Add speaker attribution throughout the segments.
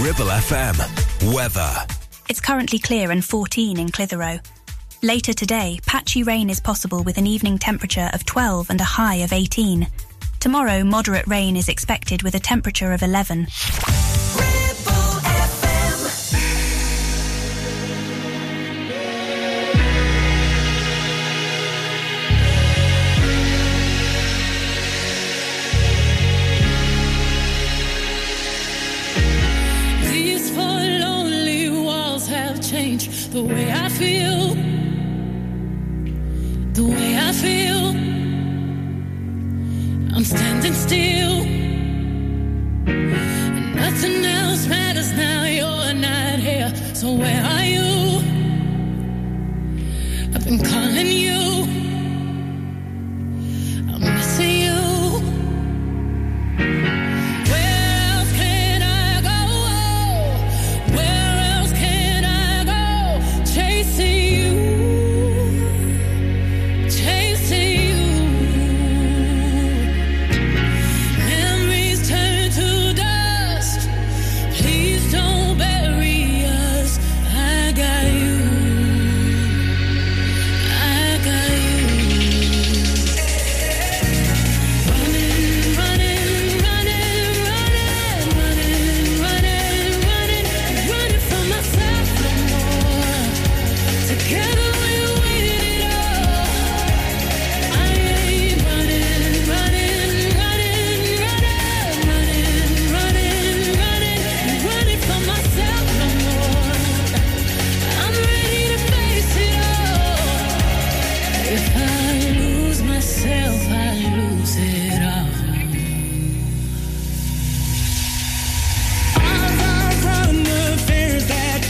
Speaker 1: Ribble FM. Weather.
Speaker 2: It's currently clear and 14 in Clitheroe. Later today, patchy rain is possible with an evening temperature of 12 and a high of 18. Tomorrow, moderate rain is expected with a temperature of 11.
Speaker 3: The way I feel. The way I feel. I'm standing still. Nothing else matters now. You're not here. So where are I lose it all.
Speaker 4: As I run the fears that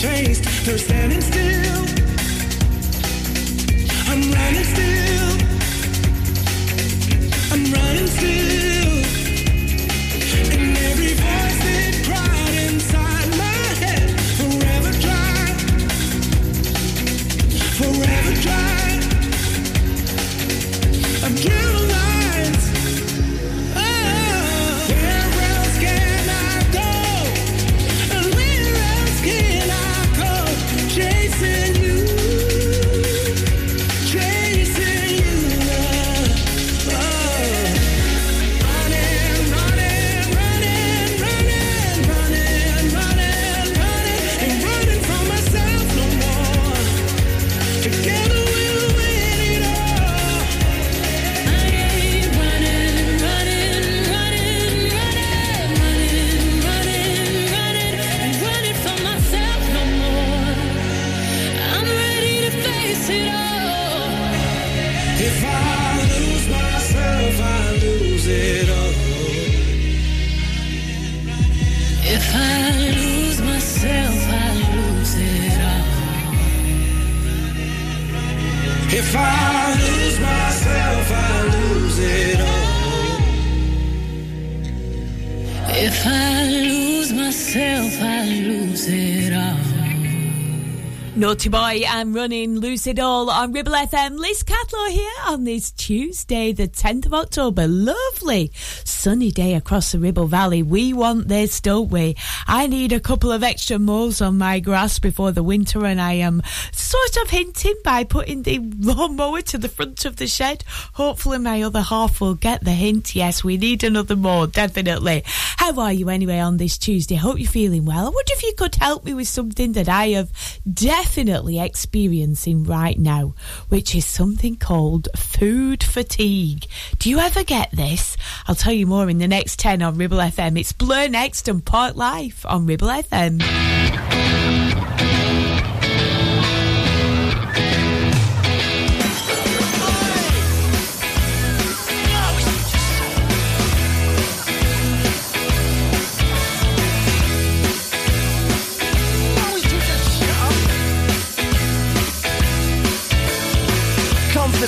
Speaker 5: Naughty Boy and running It All on Ribble FM. Liz Catlow here on this Tuesday, the 10th of October. Lovely sunny day across the Ribble Valley. We want this, don't we? I need a couple of extra mows on my grass before the winter, and I am sort of hinting by putting the lawnmower to the front of the shed. Hopefully, my other half will get the hint. Yes, we need another mow, definitely. How are you anyway on this Tuesday? Hope you're feeling well. I wonder if you could help me with something that I have definitely experiencing right now, which is something called food fatigue. Do you ever get this? I'll tell you more in the next 10 on Ribble FM. It's Blur next and Parklife on Ribble FM.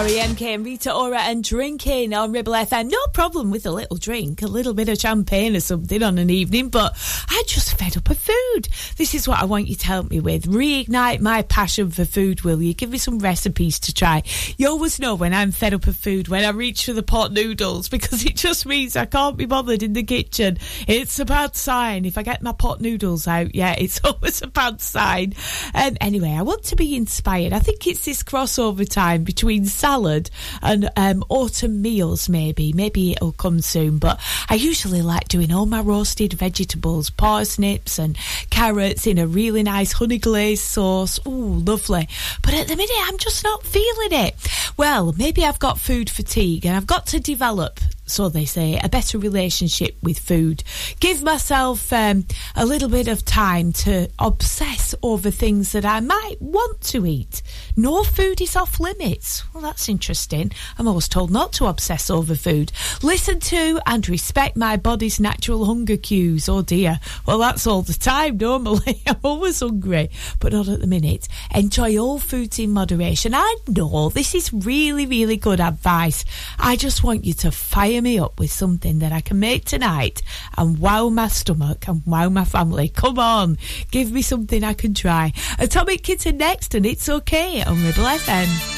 Speaker 5: Corey, MK and Rita Ora and drinking on Ribble FM. No problem with a little drink, a little bit of champagne or something on an evening, but I just fed up of food. This is what I want you to help me with. Reignite my passion for food, will you? Give me some recipes to try. You always know when I'm fed up of food, when I reach for the pot noodles, because it just means I can't be bothered in the kitchen. It's a bad sign. If I get my pot noodles out, yeah, it's always a bad sign. Um, anyway, I want to be inspired. I think it's this crossover time between salad and um, autumn meals, maybe. Maybe it'll come soon, but I usually like doing all my roasted vegetables, parsnips and carrots in a really nice honey glazed sauce. Ooh, lovely. But at the minute, I'm just not feeling it. Well, maybe I've got food fatigue and I've got to develop so they say, a better relationship with food. Give myself um, a little bit of time to obsess over things that I might want to eat. No food is off limits. Well, that's interesting. I'm always told not to obsess over food. Listen to and respect my body's natural hunger cues. Oh dear. Well, that's all the time normally. I'm always hungry, but not at the minute. Enjoy all foods in moderation. I know this is really, really good advice. I just want you to fire me up with something that I can make tonight and wow my stomach and wow my family. Come on, give me something I can try. Atomic Kitten next, and it's okay on Ribble FM.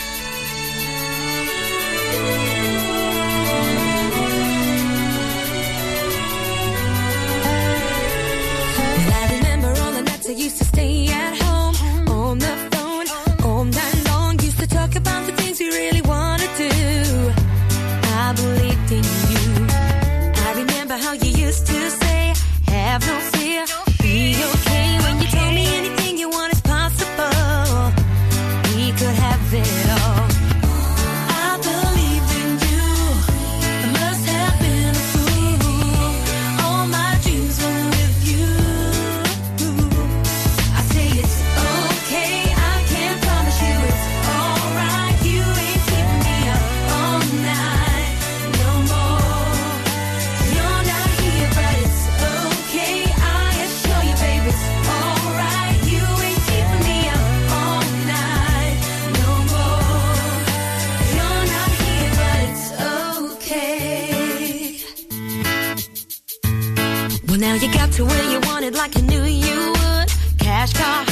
Speaker 6: I remember all the nights I used to stay at home "Have no wanted like I knew you would. Cash car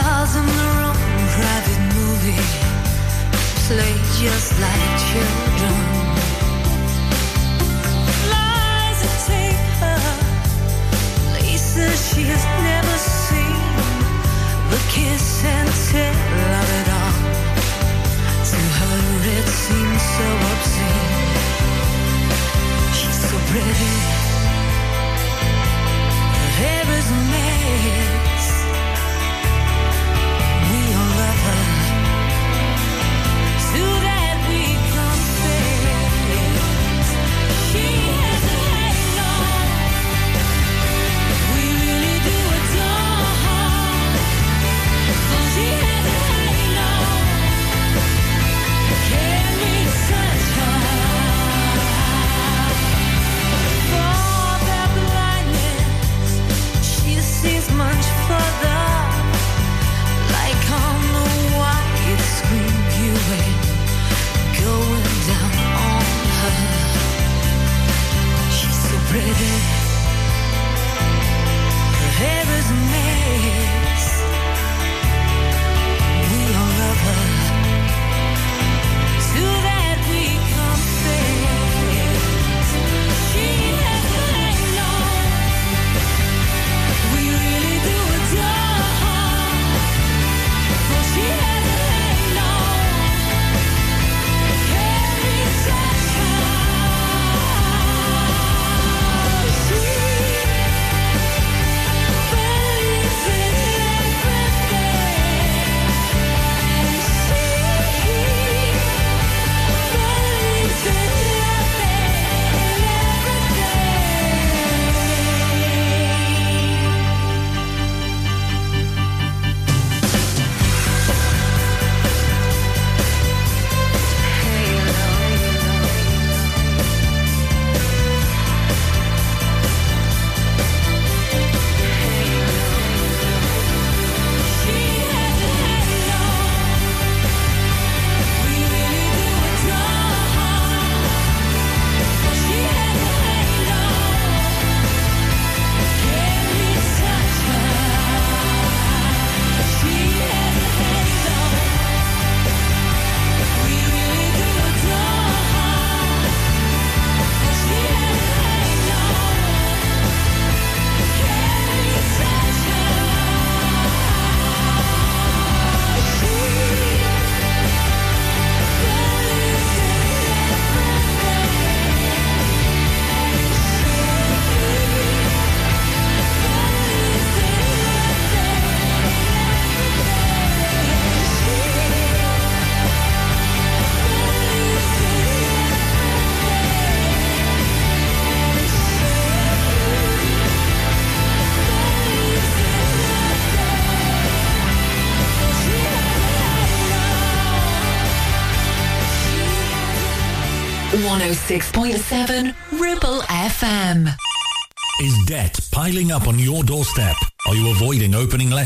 Speaker 7: Stars in their own private movie play just like children. Lies take her places she has never seen. The kiss and tell of it all. To her it seems so obscene. She's so pretty.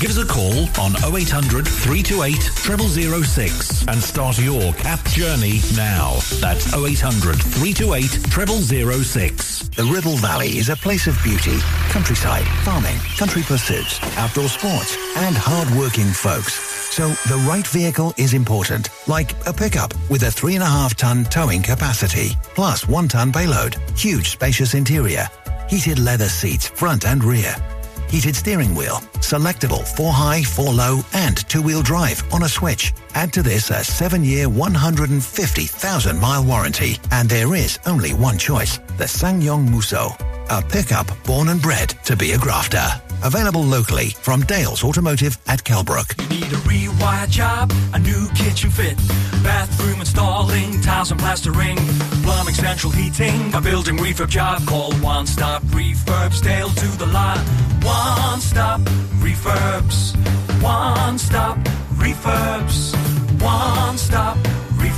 Speaker 8: Give us a call on 0800 328 0006 and start your CAP journey now. That's 0800 328 0006.
Speaker 9: The Ribble Valley is a place of beauty, countryside, farming, country pursuits, outdoor sports, and hard-working folks. So the right vehicle is important, like a pickup with a three and a half ton towing capacity, plus one ton payload, huge spacious interior, heated leather seats front and rear, heated steering wheel, selectable 4 high, 4 low, and 2-wheel drive on a switch. Add to this a 7-year, 150,000 mile warranty, and there is only one choice, the SsangYong Musso, a pickup born and bred to be a grafter. Available locally from Dales Automotive at Kelbrook.
Speaker 10: You Need a rewire job, a new kitchen fit, bathroom installing, tiles and plastering, plumbing, central heating, a building refurb job. Call One Stop Refurbs, Dale to the lot. One Stop Refurbs, One Stop Refurbs, One Stop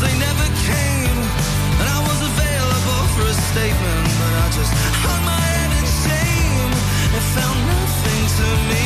Speaker 11: The they never came. And I was available for a statement, but I just hung my head in shame and found nothing to me.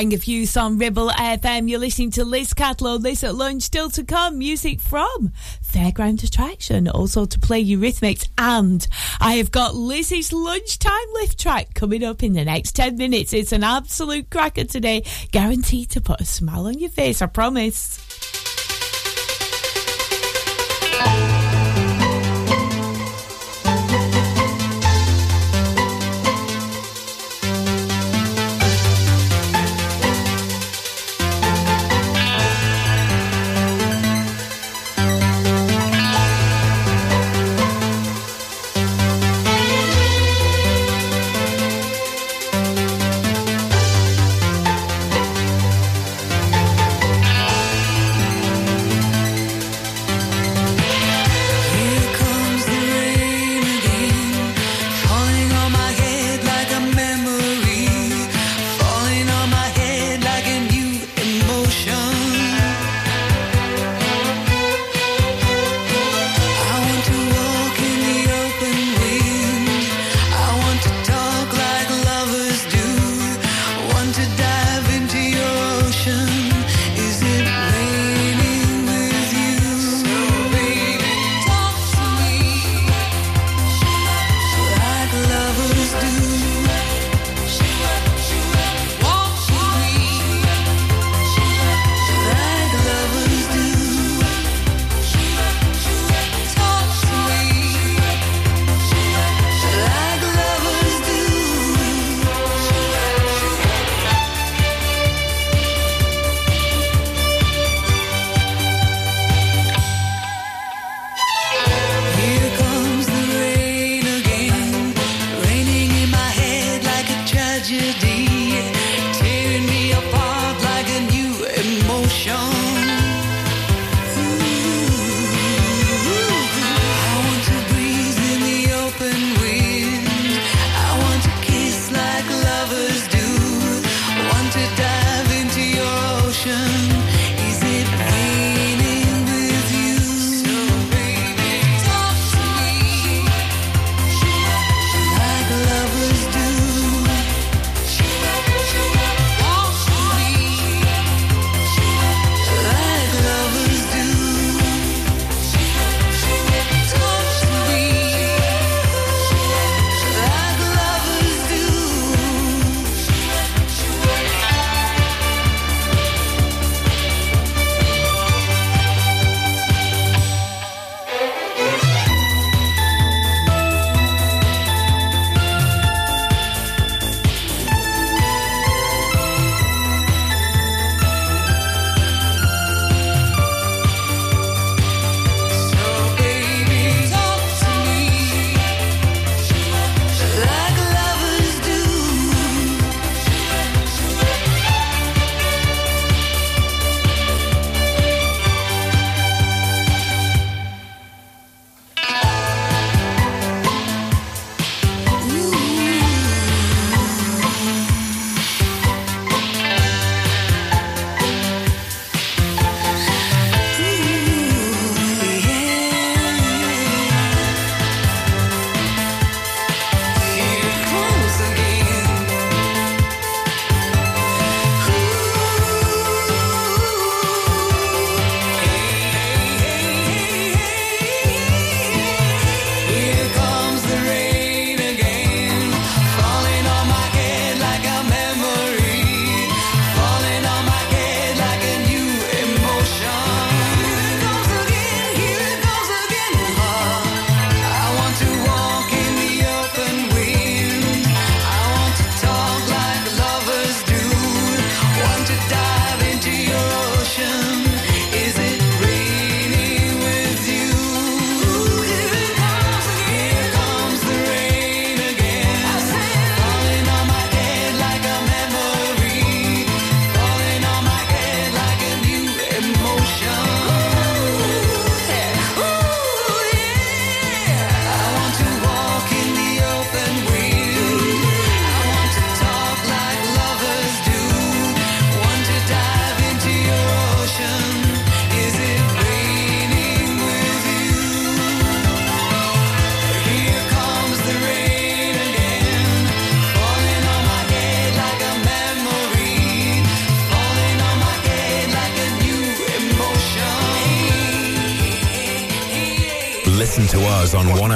Speaker 11: Bang of
Speaker 7: Youth some Ribble FM. You're listening to Liz Catlow, Liz at Lunch. Still to come, music from Fairground Attraction, also to play Eurythmics. And I have got Liz's lunchtime lift track coming up in the next 10 minutes. It's an absolute cracker today. Guaranteed to put a smile on your face, I promise.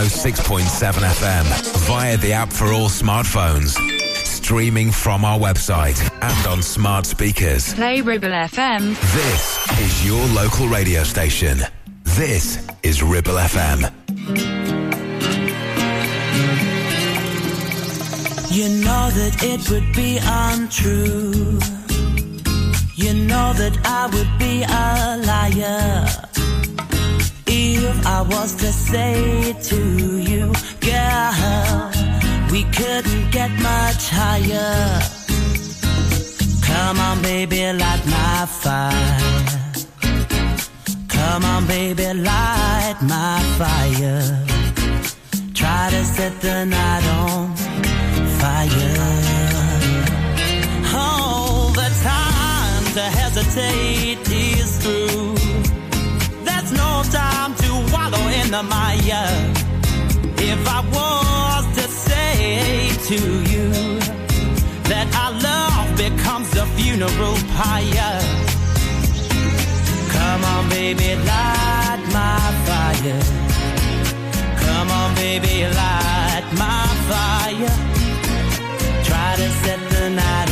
Speaker 1: 106.7 FM via the app for all smartphones. Streaming from our website and on smart speakers.
Speaker 12: Play Ribble FM.
Speaker 1: This is your local radio station. This is Ribble FM.
Speaker 7: You know that it would be untrue. You know that I would be a liar if I was to say to you, girl, we couldn't get much higher. Come on, baby, light my fire. Come on, baby, light my fire. Try to set the night on fire. Oh, the time to hesitate in the mire. If I was to say to you that our love becomes a funeral pyre. Come on, baby, light my fire. Come on, baby, light my fire. Try to set the night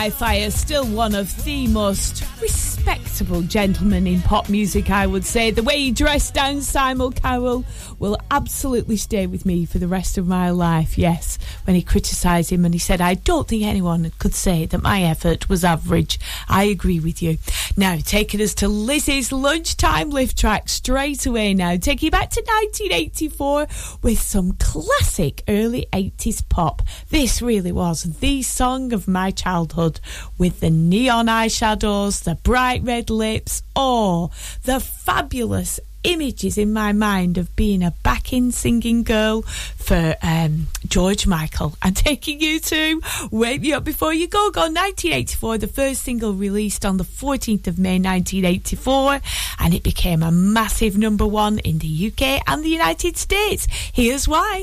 Speaker 7: My Fire,
Speaker 5: still one of the most respectable gentlemen in pop music, I would say. The way he dressed down Simon Cowell will absolutely stay with me for the rest of my life. Yes, when he criticised him and he said, I don't think anyone could say that my effort was average. I agree with you. Now, taking us to Lizzie's lunchtime lift track straight away now, taking you back to 1984 with some classic early 80s pop. This really was the song of my childhood with the neon eyeshadows, the bright red lips, oh, the fabulous images in my mind of being a backing singing girl for um, George Michael. I'm taking you to Wake Me Up Before You Go Go 1984, the first single released on the 14th of May 1984, and it became a massive number one in the UK and the United States. Here's why.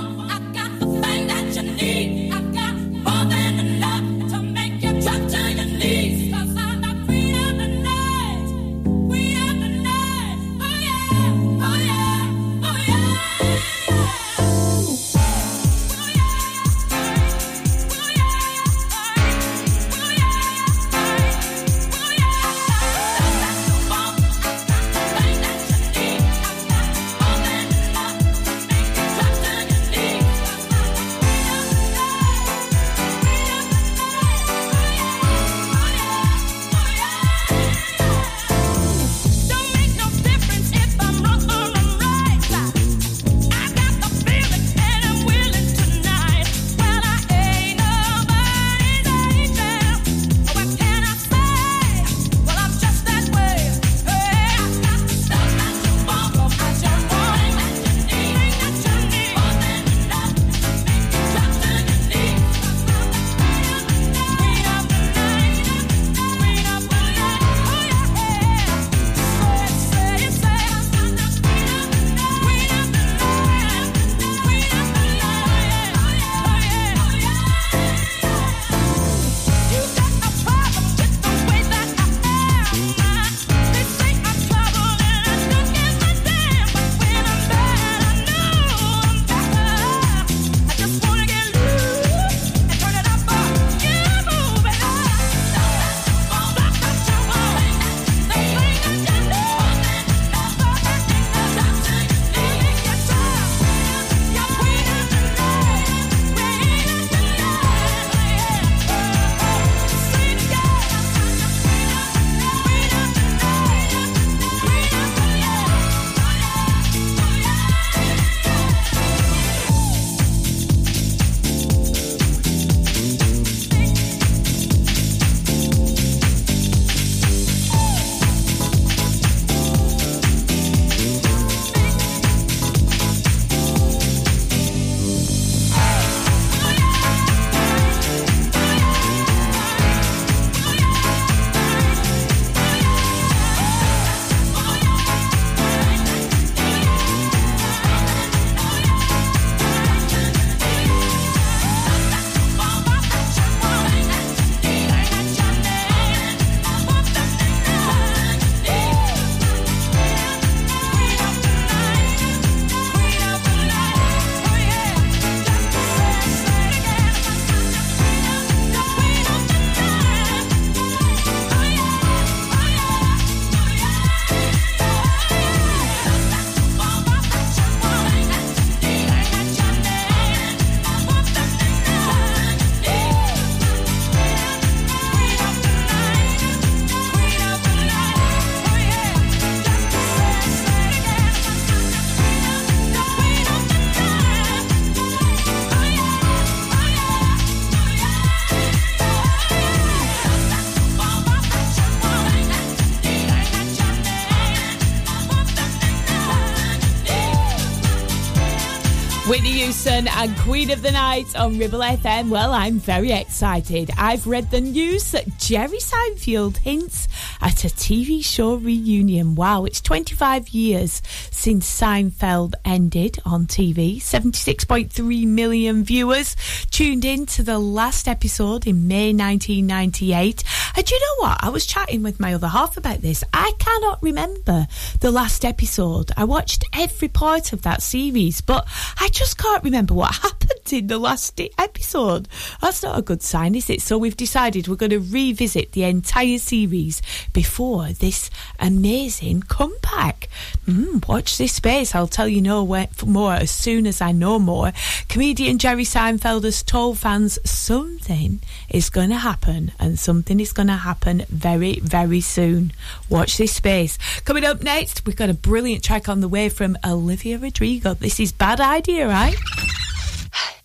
Speaker 5: Whitney Houston and Queen of the Night on Ribble FM. Well, I'm very excited. I've read the news that Jerry Seinfeld hints at a TV show reunion. Wow, it's 25 years since Seinfeld ended on TV. 76.3 million viewers tuned in to the last episode in May 1998. And you know what? I was chatting with my other half about this. I cannot remember the last episode. I watched every part of that series, but I just can't remember what happened in the last episode. That's not a good sign, is it? So we've decided we're going to revisit the entire series before this amazing comeback. Mm, watch this space. I'll tell you no more as soon as I know more. Comedian Jerry Seinfeld has told fans something is going to happen and something is going to happen very, very soon. Watch this space. Coming up next, we've got a brilliant track on the way from Olivia Rodrigo. This is Bad Idea, right?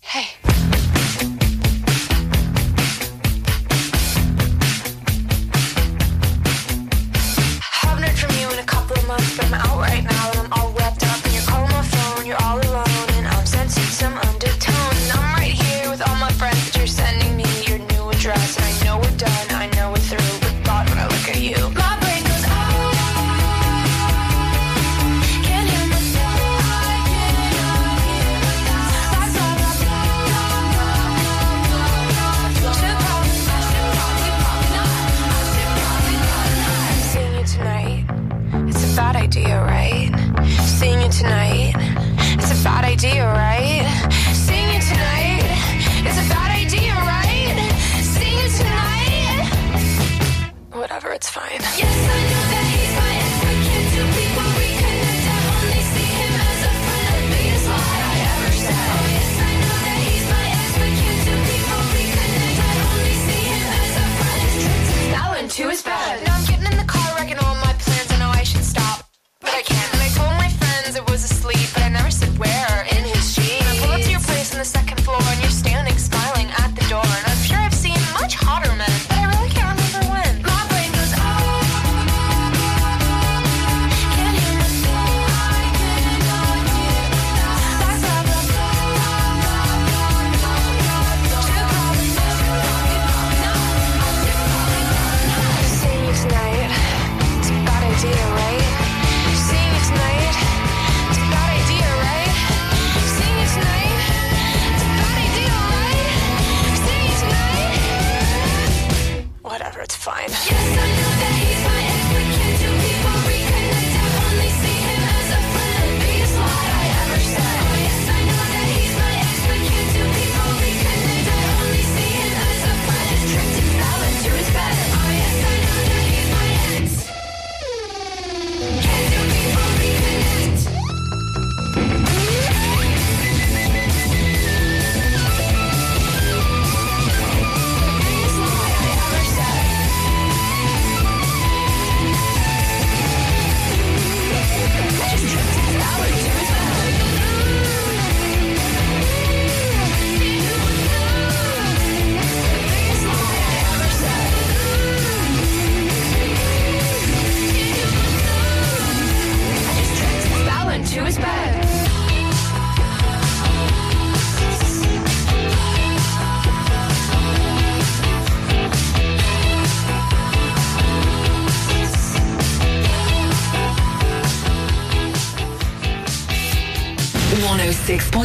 Speaker 12: Hey. From you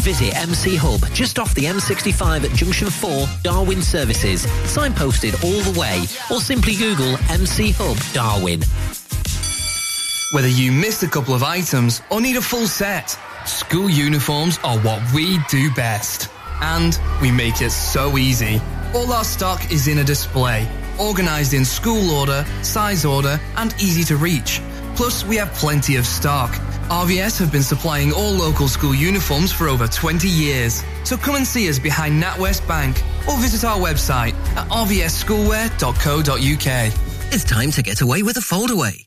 Speaker 13: Visit MC Hub just off the M65 at Junction 4, Darwen Services. Signposted all the way, or simply Google MC Hub Darwen.
Speaker 14: Whether you missed a couple of items or need a full set, school uniforms are what we do best. And we make it so easy. All our stock is in a display, organized in school order, size order, and easy to reach. Plus, we have plenty of stock. RVS have been supplying all local school uniforms for over 20 years. So come and see us behind NatWest Bank or visit our website at rvsschoolwear.co.uk.
Speaker 15: It's time to get away with a foldaway.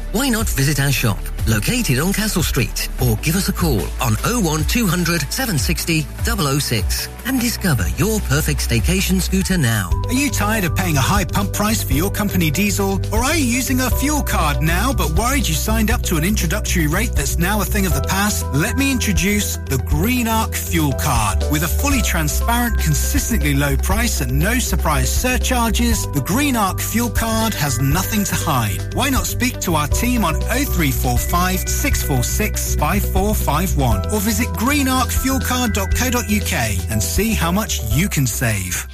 Speaker 15: Why not visit our shop, located on Castle Street, or give us a call on 01200 760 006 and discover your perfect staycation scooter now.
Speaker 16: Are you tired of paying a high pump price for your company diesel? Or are you using a fuel card now but worried you signed up to an introductory rate that's now a thing of the past? Let me introduce the Green Arc Fuel Card. With a fully transparent, consistently low price and no surprise surcharges, the Green Arc Fuel Card has nothing to hide. Why not speak to our team on 0345 646 5451 or visit greenarcfuelcard.co.uk and see how much you can save.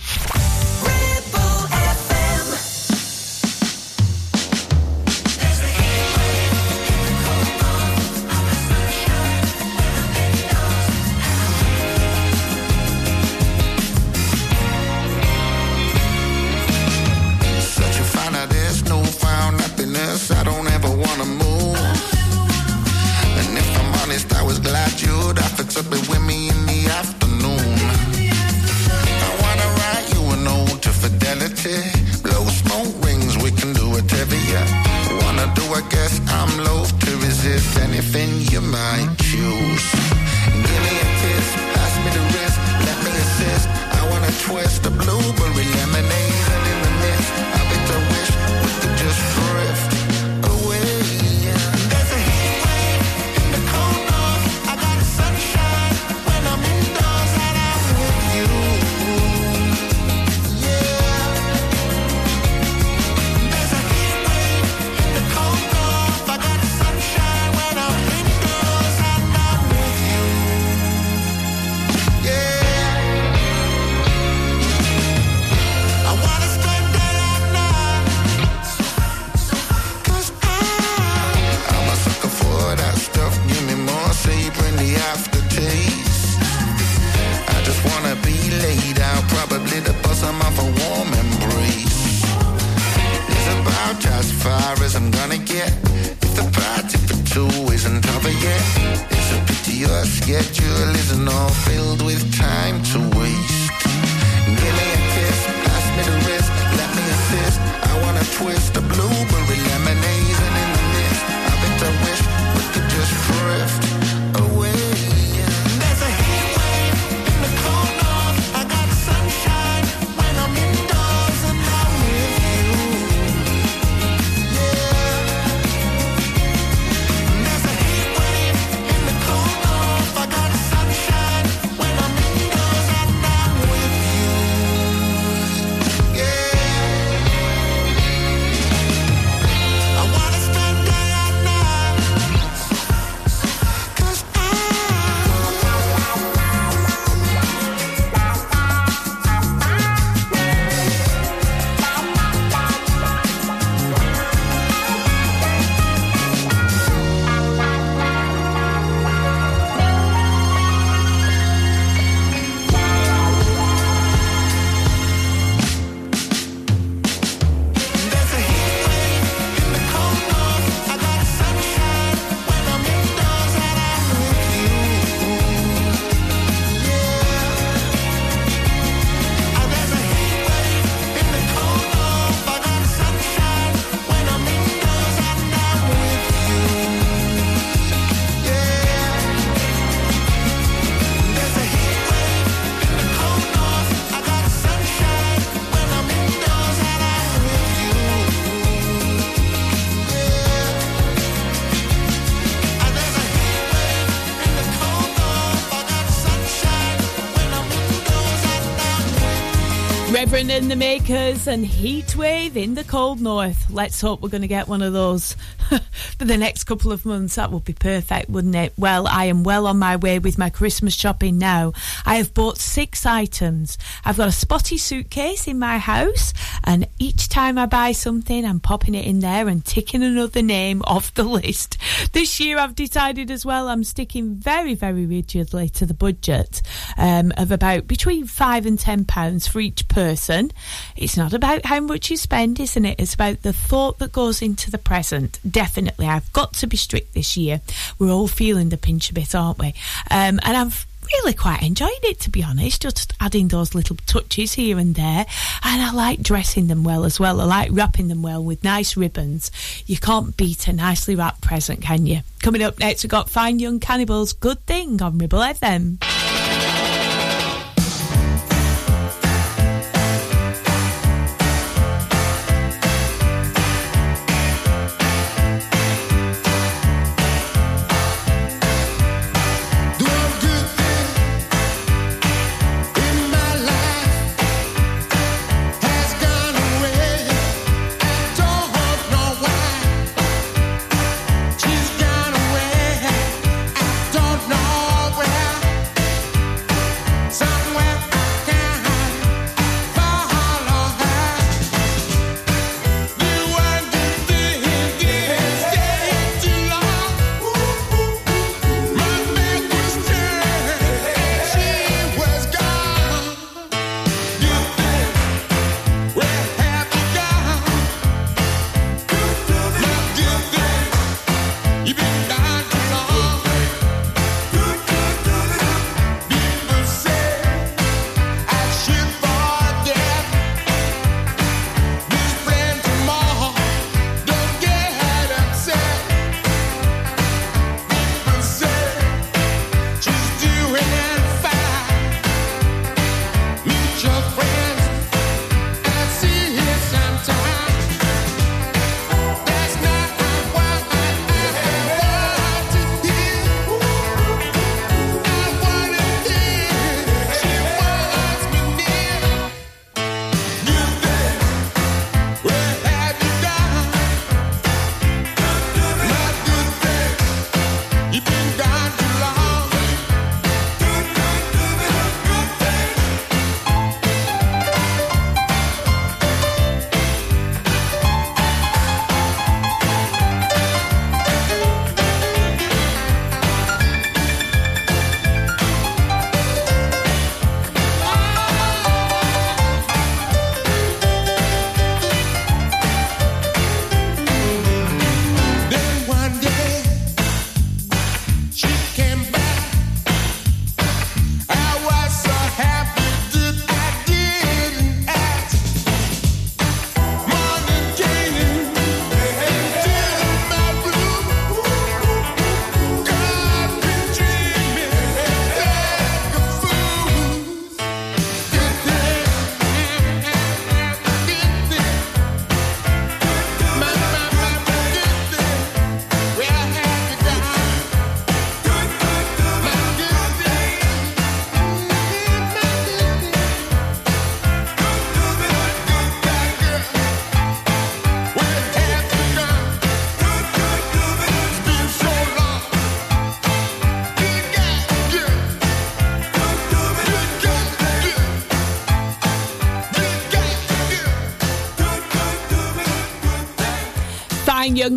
Speaker 17: And the
Speaker 5: Makers and Heatwave in the cold north. Let's hope we're going to get one of those for the next couple of months. That would be perfect, wouldn't it? Well, I am well on my way with my Christmas shopping now. I have bought six items. I've got a spotty suitcase in my house. And each time I buy something, I'm popping it in there and ticking another name off the list. This year, I've decided as well, I'm sticking very, very rigidly to the budget um, of about between five and ten pounds for each person. It's not about how much you spend, isn't it? It's about the thought that goes into the present. Definitely, I've got to be strict this year. We're all feeling the pinch a bit, aren't we? Um, and I've really quite enjoyed it to be honest just adding those little touches here and there. And I like dressing them well as well. I like wrapping them well with nice ribbons. You can't beat a nicely wrapped present can you? Coming up next we've got Fine Young Cannibals Good Thing on Ribble FM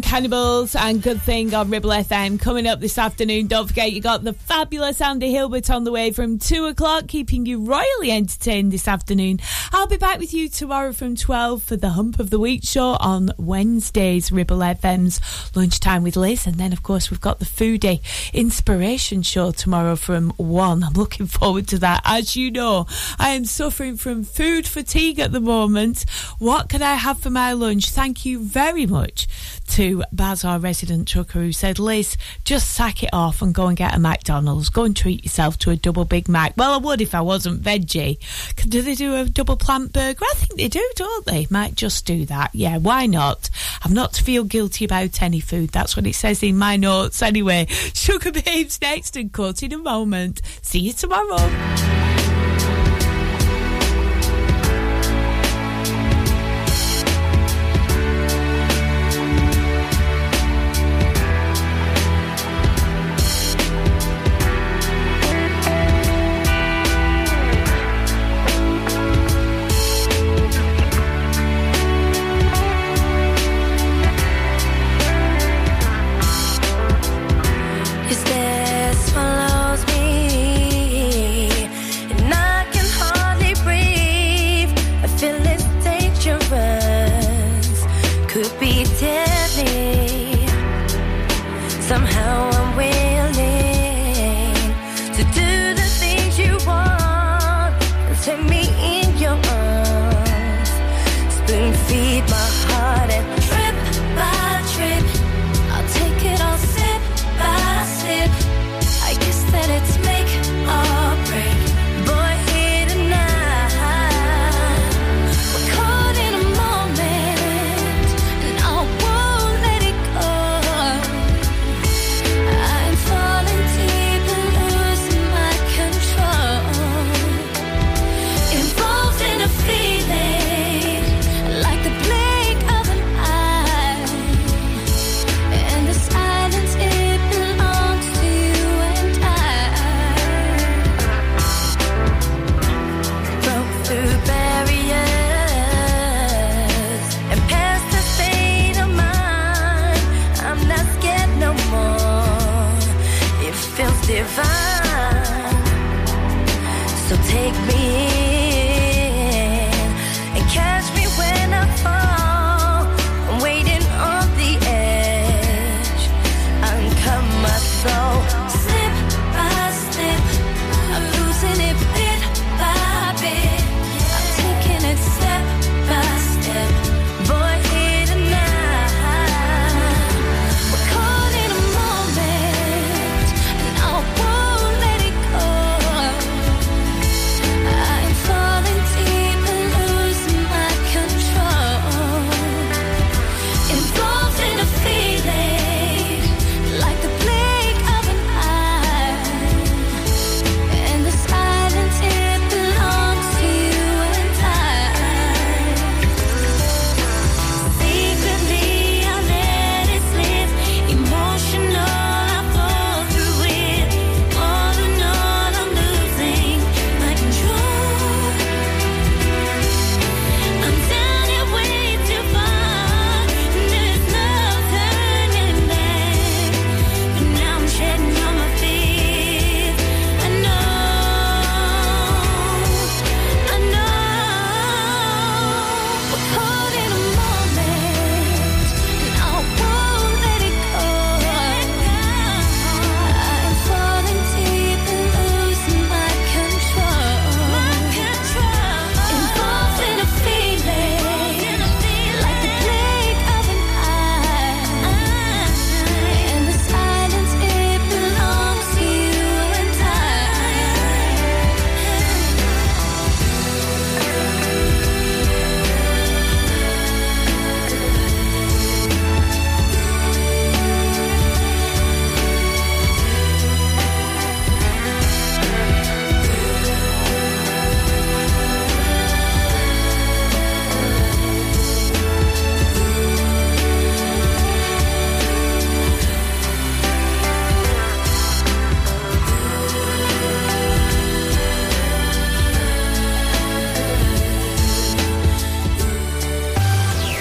Speaker 5: Cannibals and Good Thing on Ribble FM coming up this afternoon. Don't forget you got the fabulous Andy Hilbert on the way from 2 o'clock, keeping you royally entertained this afternoon. I'll be back with you tomorrow from 12 for the Hump of the Week show on Wednesdays, Ribble FM's Lunchtime with Liz. And then, of course, we've got the Foodie Inspiration show tomorrow from 1. I'm looking forward to that. As you know, I am suffering from food fatigue at the moment. What can I have for my lunch? Thank you very much to Baz, our resident trucker, who said, Liz, just sack it off and go and get a McDonald's. Go and treat yourself to a double Big Mac. Well, I would if I wasn't veggie. Do they do a double plant burger? I think they do, don't they? Might just do that. Yeah, why not? I'm not to feel guilty about any food. That's what it says in my notes anyway. Sugababes next and cut in a moment. See you tomorrow.